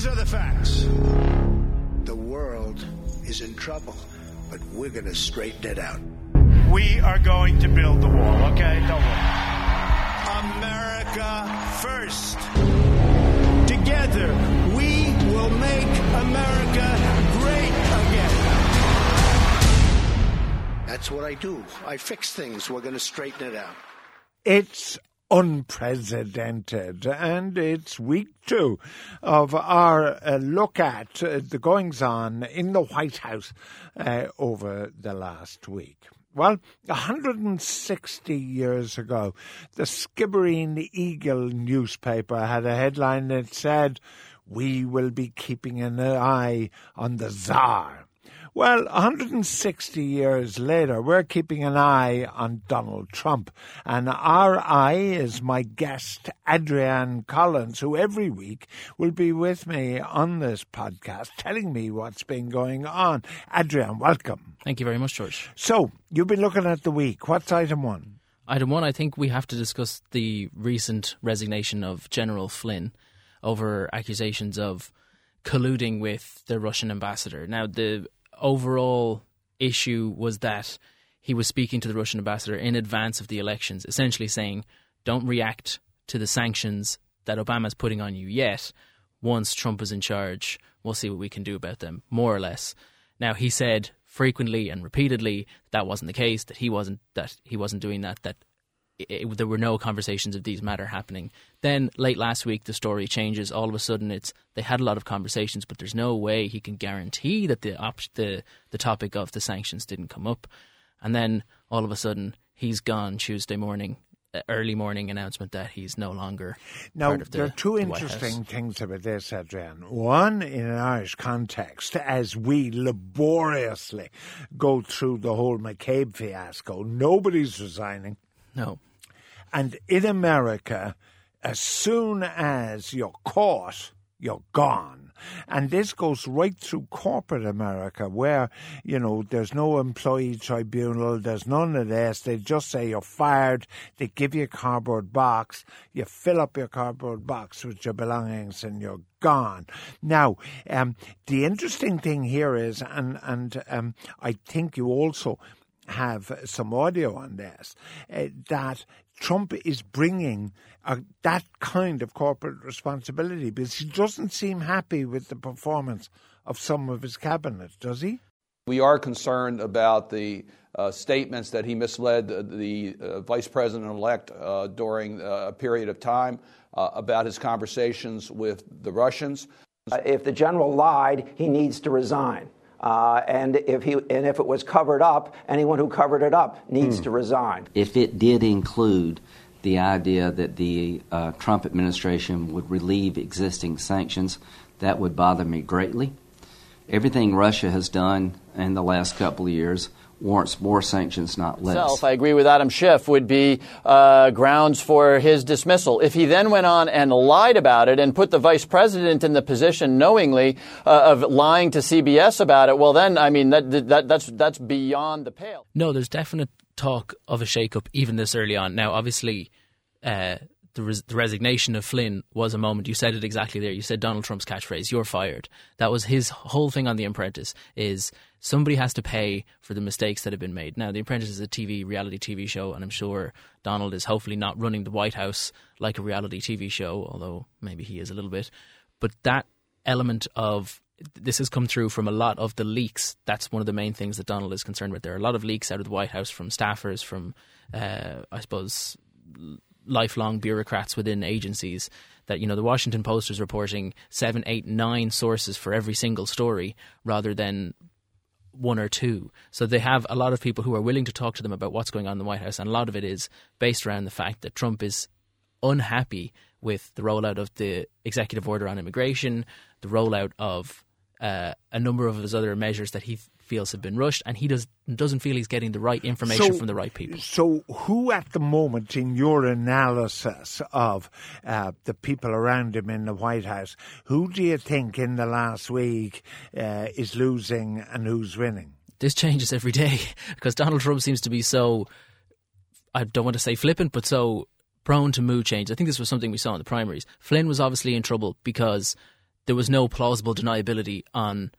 These are the facts. The world is in trouble, but we're going to straighten it out. We are going to build the wall, okay? Don't worry. America first. Together, we will make America great again. That's what I do. I fix things. We're going to straighten it out. It's Unpresidented, and it's week two of our uh, look at uh, the goings on in the White House uh, over the last week. Well, 160 years ago, the Skibbereen Eagle newspaper had a headline that said, We will be keeping an eye on the Tsar. Well, 160 years later, we're keeping an eye on Donald Trump. And our eye is my guest, Adrian Collins, who every week will be with me on this podcast, telling me what's been going on. Adrian, welcome. Thank you very much, George. So, you've been looking at the week. What's item one? Item one, I think we have to discuss the recent resignation of General Flynn over accusations of colluding with the Russian ambassador. Now, the overall issue was that he was speaking to the Russian ambassador in advance of the elections, essentially saying, don't react to the sanctions that Obama's putting on you yet. Once Trump is in charge, we'll see what we can do about them, more or less. Now, he said frequently and repeatedly that wasn't the case, that he wasn't that he wasn't doing that, that it, there were no conversations of these matter happening. Then late last week, the story changes. All of a sudden, it's they had a lot of conversations, but there's no way he can guarantee that the op- the the topic of the sanctions didn't come up. And then all of a sudden, he's gone Tuesday morning. uh, Early morning announcement that he's no longer Now, part of the, there are two the interesting things about this, Adrian. One, in an Irish context, as we laboriously go through the whole McCabe fiasco, nobody's resigning. No, And in America, as soon as you're caught, you're gone. And this goes right through corporate America, where, you know, there's no employee tribunal, there's none of this. They just say you're fired, they give you a cardboard box, you fill up your cardboard box with your belongings, and you're gone. Now, um, the interesting thing here is, and, and um, I think you also have some audio on this uh, that Trump is bringing uh, that kind of corporate responsibility because he doesn't seem happy with the performance of some of his cabinet, does he? We are concerned about the uh, statements that he misled the, the uh, vice president elect uh, during uh, a period of time uh, about his conversations with the Russians. Uh, if the general lied, he needs to resign. Uh, and if he and if it was covered up, anyone who covered it up needs to resign. if it did include the idea that the uh, Trump administration would relieve existing sanctions, that would bother me greatly. Everything Russia has done in the last couple of years warrants more sanctions, not less. Itself, I agree with Adam Schiff, would be uh, grounds for his dismissal. If he then went on and lied about it and put the vice president in the position knowingly uh, of lying to CBS about it, well, then, I mean, that, that, that's, that's beyond the pale. No, there's definite talk of a shake-up even this early on. Now, obviously, uh, the, res- the resignation of Flynn was a moment. You said it exactly there. You said Donald Trump's catchphrase, "You're fired." That was his whole thing on The Apprentice. Is somebody has to pay for the mistakes that have been made. Now, The Apprentice is a TV reality TV show, and I'm sure Donald is hopefully not running the White House like a reality TV show, although maybe he is a little bit. But that element of this has come through from a lot of the leaks. That's one of the main things that Donald is concerned with. There are a lot of leaks out of the White House from staffers, from uh, I suppose lifelong bureaucrats within agencies. That you know, the Washington Post is reporting seven, eight, nine sources for every single story, rather than one or two. So they have a lot of people who are willing to talk to them about what's going on in the White House, and a lot of it is based around the fact that Trump is unhappy with the rollout of the executive order on immigration, the rollout of uh, a number of his other measures that he feels have been rushed, and he does doesn't feel he's getting the right information from the right people. So, who at the moment, in your analysis of uh, the people around him in the White House, who do you think in the last week uh, is losing and who's winning? This changes every day because Donald Trump seems to be so. I don't want to say flippant, but so prone to mood change. I think this was something we saw in the primaries. Flynn was obviously in trouble because there was no plausible deniability on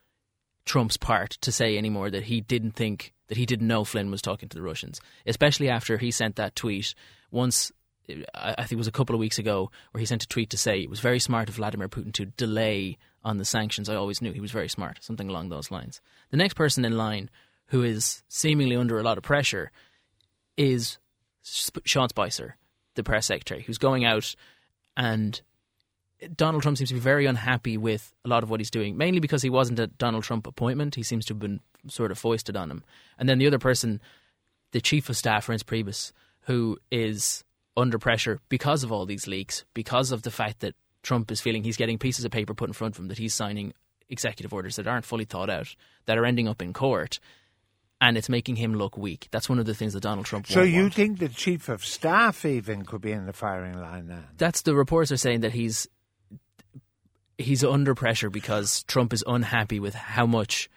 Trump's part to say anymore that he didn't think that he didn't know Flynn was talking to the Russians, especially after he sent that tweet once. I think it was a couple of weeks ago where he sent a tweet to say it was very smart of Vladimir Putin to delay on the sanctions. I always knew he was very smart, something along those lines. The next person in line who is seemingly under a lot of pressure is Sean Spicer, the press secretary, who's going out and Donald Trump seems to be very unhappy with a lot of what he's doing, mainly because he wasn't a Donald Trump appointment. He seems to have been sort of foisted on him. And then the other person, the chief of staff, Reince Priebus, who is under pressure because of all these leaks, because of the fact that Trump is feeling he's getting pieces of paper put in front of him, that he's signing executive orders that aren't fully thought out, that are ending up in court. And it's making him look weak. That's one of the things that Donald Trump. So you want. think the chief of staff even could be in the firing line now? That's the reports are saying that he's he's under pressure because Trump is unhappy with how much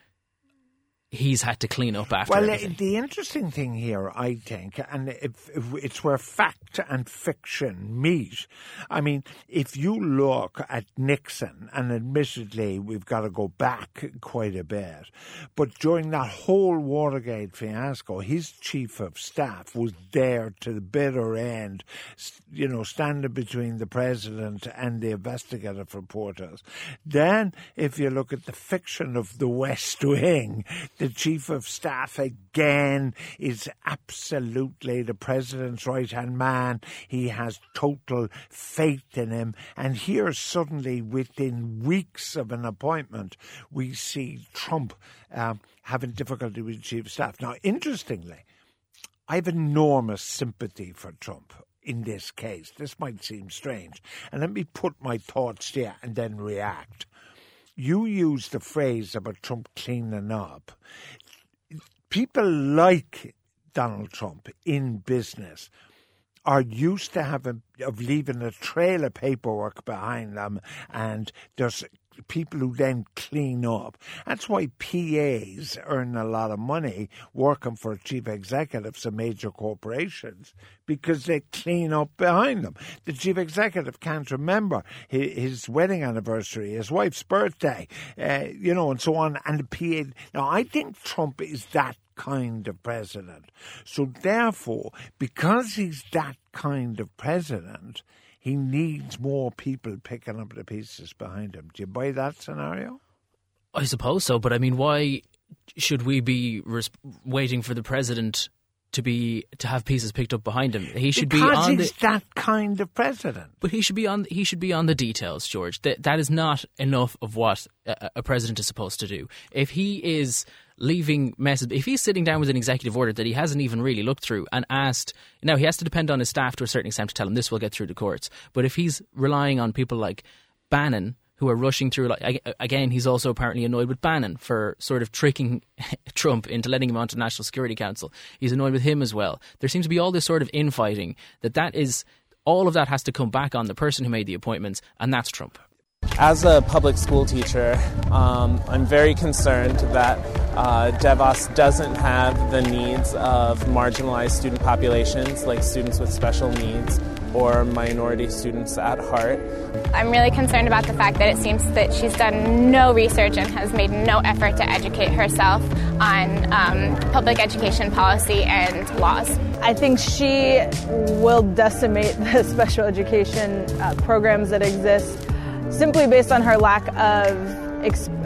he's had to clean up after. Well, everything. the interesting thing here, I think, and if, if it's where fact and fiction meet. I mean, if you look at Nixon, and admittedly we've got to go back quite a bit, but during that whole Watergate fiasco, his chief of staff was there to the bitter end, you know, standing between the president and the investigative reporters. Then, if you look at the fiction of the West Wing, the chief of staff again is absolutely the president's right hand man. He has total faith in him. And here, suddenly, within weeks of an appointment, we see Trump um, having difficulty with the chief of staff. Now, interestingly, I have enormous sympathy for Trump in this case. This might seem strange. And let me put my thoughts there and then react you use the phrase about Trump cleaning up. People like Donald Trump in business are used to having of leaving a trail of paperwork behind them and there's people who then clean up. That's why PAs earn a lot of money working for chief executives of major corporations because they clean up behind them. The chief executive can't remember his, wedding anniversary, his wife's birthday, uh, you know, and so on. And the PA. Now, I think Trump is that kind of president. So, therefore, because he's that kind of president, he needs more people picking up the pieces behind him. Do you buy that scenario? I suppose so, but I mean, why should we be res- waiting for the president to be to have pieces picked up behind him? He should because be on he's the, that kind of president. But he should be on. He should be on the details, George. That that is not enough of what a, a president is supposed to do. If he is leaving messes. If he's sitting down with an executive order that he hasn't even really looked through and asked, now he has to depend on his staff to a certain extent to tell him this will get through the courts. But if he's relying on people like Bannon, who are rushing through, like again, he's also apparently annoyed with Bannon for sort of tricking Trump into letting him onto National Security Council. He's annoyed with him as well. There seems to be all this sort of infighting that that is all of that has to come back on the person who made the appointments, and that's Trump. As a public school teacher, um, I'm very concerned that uh, DeVos doesn't have the needs of marginalized student populations like students with special needs or minority students at heart. I'm really concerned about the fact that it seems that she's done no research and has made no effort to educate herself on um, public education policy and laws. I think she will decimate the special education uh, programs that exist simply based on her lack of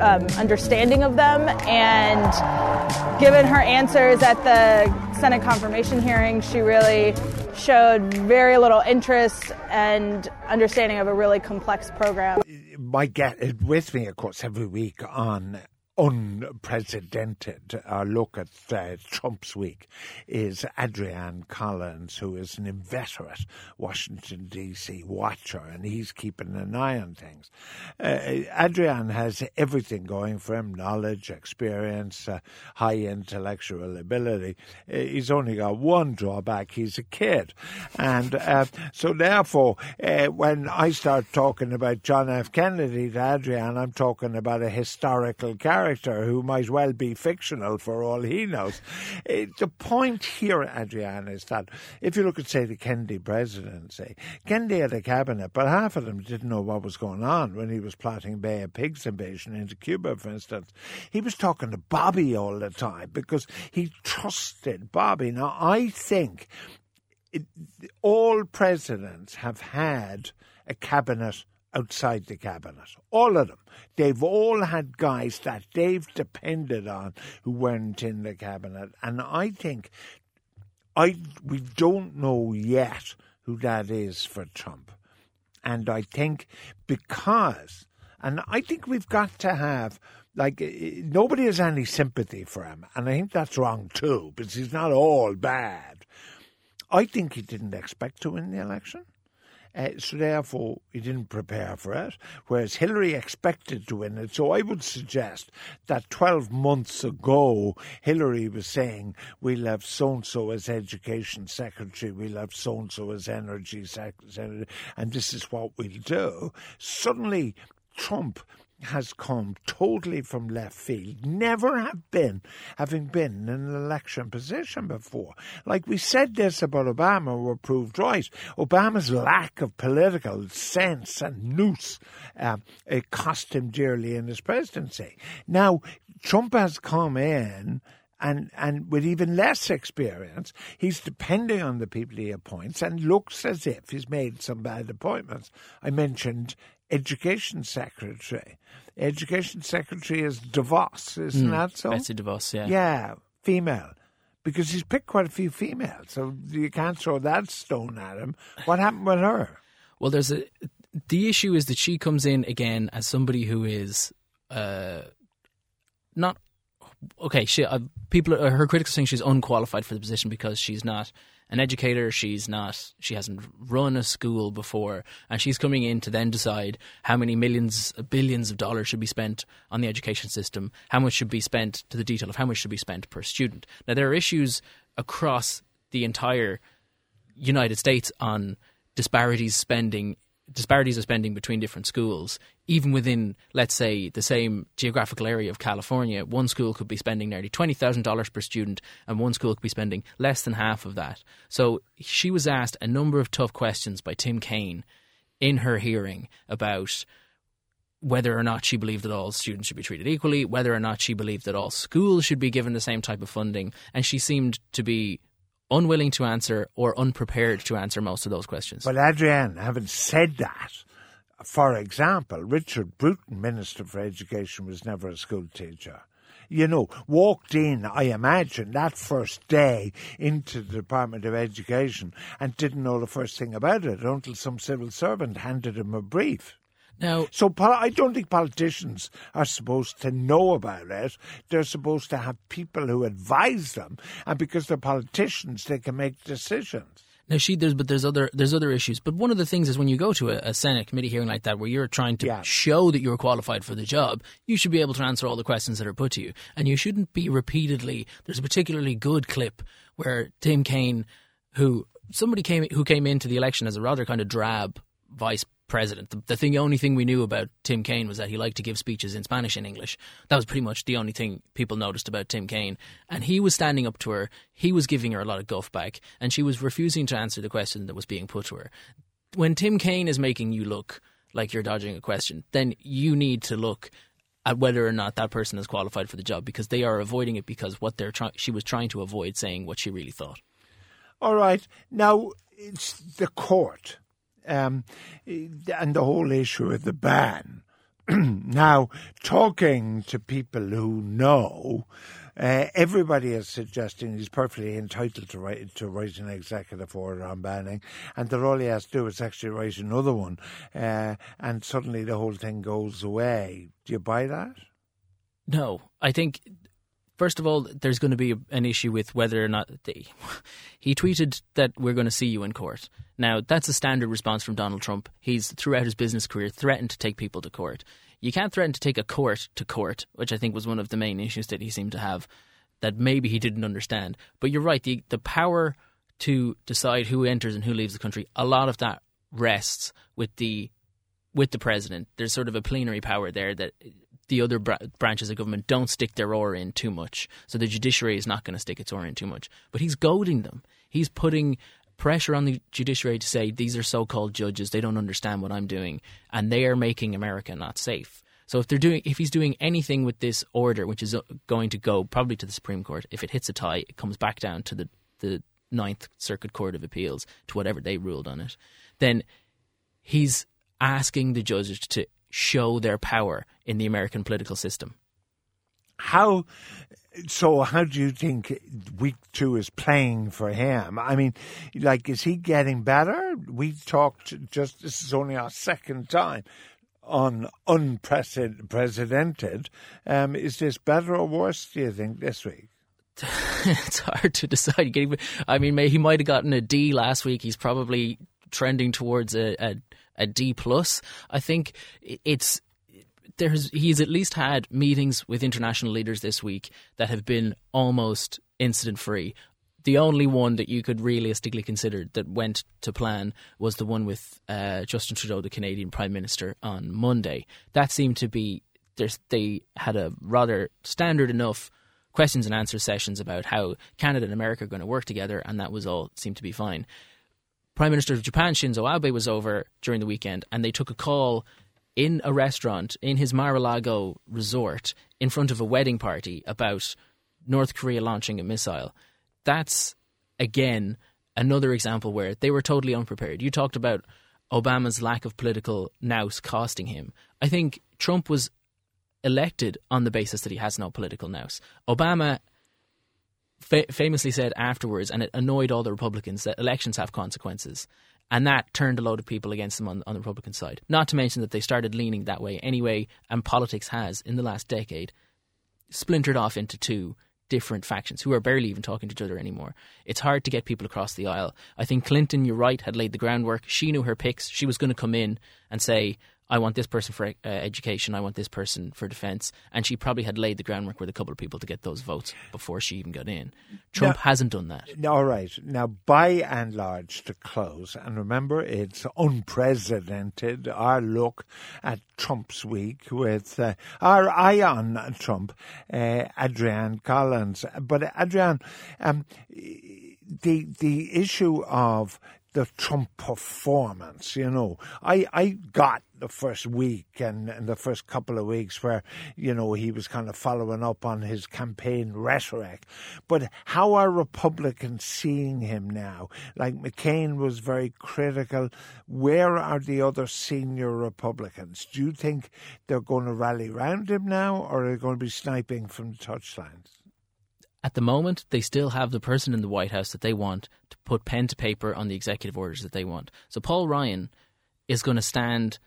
um, understanding of them. And given her answers at the Senate confirmation hearing, she really showed very little interest and understanding of a really complex program. My get with me, of course, every week on Unpresidented uh, look at uh, Trump's week is Adrian Collins, who is an inveterate Washington, D.C. watcher, and he's keeping an eye on things. Uh, Adrian has everything going for him knowledge, experience, uh, high intellectual ability. Uh, he's only got one drawback he's a kid. And uh, so, therefore, when I start talking about John F. Kennedy to Adrian, I'm talking about a historical character character who might well be fictional for all he knows. Uh, the point here, Adrian, is that if you look at, say, the Kennedy presidency, Kennedy had a cabinet, but half of them didn't know what was going on when he was plotting Bay of Pigs invasion into Cuba, for instance. He was talking to Bobby all the time because he trusted Bobby. Now, I think it, all presidents have had a cabinet outside the cabinet. All of them. They've all had guys that they've depended on who weren't in the cabinet. And I think I we don't know yet who that is for Trump. And I think because and I think we've got to have like nobody has any sympathy for him, and I think that's wrong too, because he's not all bad. I think he didn't expect to win the election. Uh, so therefore, he didn't prepare for it, whereas Hillary expected to win it. So I would suggest that 12 months ago, Hillary was saying, we'll have so-and-so as education secretary, we'll have so-and-so as energy secretary, and this is what we'll do. Suddenly, Trump has come totally from left field, never have been, having been in an election position before. Like we said this about Obama, were proved right. Obama's lack of political sense and nous um, it cost him dearly in his presidency. Now, Trump has come in and and with even less experience, he's depending on the people he appoints and looks as if he's made some bad appointments. I mentioned education secretary. Education secretary is DeVos, isn't Mm, that so? Betsy DeVos, yeah. Yeah, female. Because he's picked quite a few females, so you can't throw that stone at him. What happened with her? Well, there's a the issue is that she comes in again as somebody who is uh, not okay. She uh, people uh, her critics are saying she's unqualified for the position because she's not an educator. She's not. She hasn't run a school before, and she's coming in to then decide how many millions, billions of dollars should be spent on the education system. How much should be spent to the detail of how much should be spent per student. Now there are issues across the entire United States on disparities spending disparities of spending between different schools even within let's say the same geographical area of California one school could be spending nearly $20,000 per student and one school could be spending less than half of that. So she was asked a number of tough questions by Tim Kaine in her hearing about whether or not she believed that all students should be treated equally, whether or not she believed that all schools should be given the same type of funding, and she seemed to be unwilling to answer or unprepared to answer most of those questions. But Adrian, having said that, for example, Richard Bruton, Minister for Education, was never a school teacher. You know, walked in, I imagine, that first day into the Department of Education and didn't know the first thing about it until some civil servant handed him a brief. Now, so I don't think politicians are supposed to know about it. They're supposed to have people who advise them, and because they're politicians, they can make decisions. Now she there's but there's other there's other issues. But one of the things is when you go to a, a Senate committee hearing like that, where you're trying to Yeah. show that you're qualified for the job, you should be able to answer all the questions that are put to you, and you shouldn't be repeatedly. There's a particularly good clip where Tim Kaine, who somebody came who came into the election as a rather kind of drab vice president. The, the thing, only thing we knew about Tim Kaine was that he liked to give speeches in Spanish and English. That was pretty much the only thing people noticed about Tim Kaine. And he was standing up to her. He was giving her a lot of guff back, and she was refusing to answer the question that was being put to her. When Tim Kaine is making you look like you're dodging a question, then you need to look at whether or not that person is qualified for the job because they are avoiding it because what they're trying she was trying to avoid saying what she really thought. All right. Now, it's the court um, and the whole issue of the ban. now, talking to people who know, uh, everybody is suggesting he's perfectly entitled to write, to write an executive order on banning, and that all he has to do is actually write another one, uh, and suddenly the whole thing goes away. Do you buy that? No, I think first of all, there's going to be an issue with whether or not they. He tweeted that we're going to see you in court. Now, that's a standard response from Donald Trump. He's throughout his business career threatened to take people to court. You can't threaten to take a court to court, which I think was one of the main issues that he seemed to have that maybe he didn't understand. But you're right, the the power to decide who enters and who leaves the country, a lot of that rests with the with the president. There's sort of a plenary power there that the other bra- branches of government don't stick their oar in too much. So the judiciary is not going to stick its oar in too much. But he's goading them. He's putting pressure on the judiciary to say these are so-called judges. They don't understand what I'm doing, and they are making America not safe. So if they're doing, if he's doing anything with this order, which is uh, going to go probably to the Supreme Court, if it hits a tie, it comes back down to the the Ninth Circuit Court of Appeals to whatever they ruled on it. Then he's asking the judges to show their power in the American political system. How so? How do you think week two is playing for him? I mean, like, is he getting better? We talked just this is only our second time on Unpresidented. Um, is this better or worse? Do you think this week? it's hard to decide. I mean, he might have gotten a D last week. He's probably trending towards a, a, a D plus. I think it's there's he's at least had meetings with international leaders this week that have been almost incident free. The only one that you could realistically consider that went to plan was the one with uh, Justin Trudeau, the Canadian Prime Minister, on Monday. That seemed to be they had a rather standard enough questions and answer sessions about how Canada and America are going to work together, and that was all seemed to be fine. Prime Minister of Japan Shinzo Abe was over during the weekend, and they took a call in a restaurant in his Mar-a-Lago resort in front of a wedding party about North Korea launching a missile. That's again another example where they were totally unprepared. You talked about Obama's lack of political nous costing him. I think Trump was elected on the basis that he has no political nous. Obama fa- famously said afterwards, and it annoyed all the Republicans, that elections have consequences. And that turned a load of people against them on, on the Republican side. Not to mention that they started leaning that way anyway, and politics has, in the last decade, splintered off into two different factions who are barely even talking to each other anymore. It's hard to get people across the aisle. I think Clinton, you're right, had laid the groundwork. She knew her picks. She was going to come in and say, I want this person for uh, education, I want this person for defence. And she probably had laid the groundwork with a couple of people to get those votes before she even got in. Trump now, hasn't done that. All right. Now, by and large, to close, and remember, it's Unpresidented, our look at Trump's week with uh, our eye on Trump, uh, Adrian Collins. But, Adrian, um, the, the issue of the Trump performance. You know, I I got the first week and, and the first couple of weeks where you know he was kind of following up on his campaign rhetoric, but how are Republicans seeing him now? Like McCain was very critical. Where are the other senior Republicans? Do you think they're going to rally round him now, or are they going to be sniping from the touchlines? At the moment, they still have the person in the White House that they want to put pen to paper on the executive orders that they want. So Paul Ryan is going to stand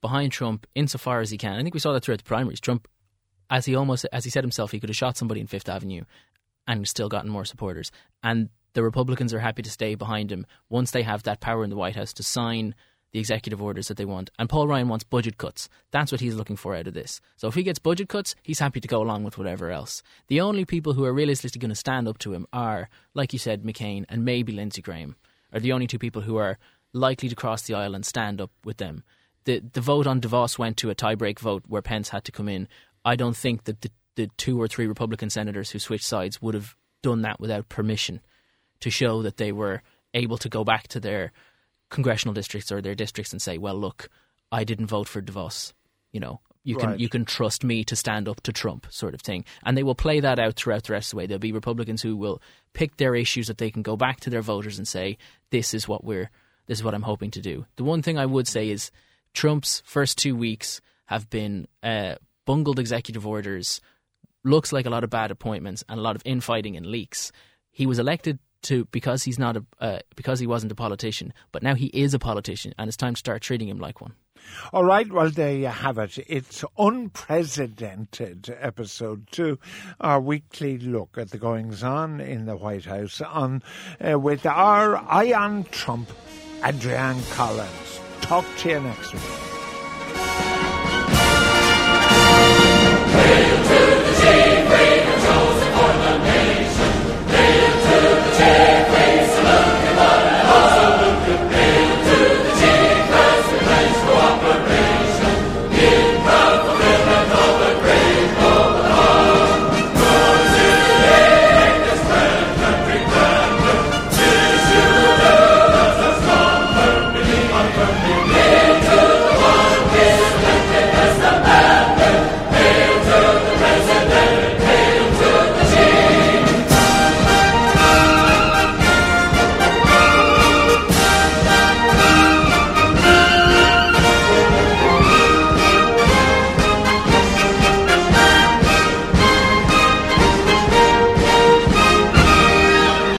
behind Trump insofar as he can. I think we saw that throughout the primaries. Trump, as he almost, as he said himself, he could have shot somebody in Fifth Avenue and still gotten more supporters. And the Republicans are happy to stay behind him once they have that power in the White House to sign the executive orders that they want. And Paul Ryan wants budget cuts. That's what he's looking for out of this. So if he gets budget cuts, he's happy to go along with whatever else. The only people who are realistically going to stand up to him are, like you said, McCain and maybe Lindsey Graham, are the only two people who are likely to cross the aisle and stand up with them. The the vote on DeVos went to a tiebreak vote where Pence had to come in. I don't think that the, the two or three Republican senators who switched sides would have done that without permission to show that they were able to go back to their congressional districts or their districts and say, well, look, I didn't vote for DeVos. You know, you can you can trust me to stand up to Trump, sort of thing. And they will play that out throughout the rest of the way. There'll be Republicans who will pick their issues that they can go back to their voters and say, this is what we're this is what I'm hoping to do. The one thing I would say is Trump's first two weeks have been uh, bungled executive orders, looks like a lot of bad appointments and a lot of infighting and leaks. He was elected to because he's not a uh, because he wasn't a politician, but now he is a politician, and it's time to start treating him like one. All right, well, there you have it. It's Unpresidented episode two, our weekly look at the goings on in the White House on uh, with our eye on Trump, Adrian Collins. Talk to you next week.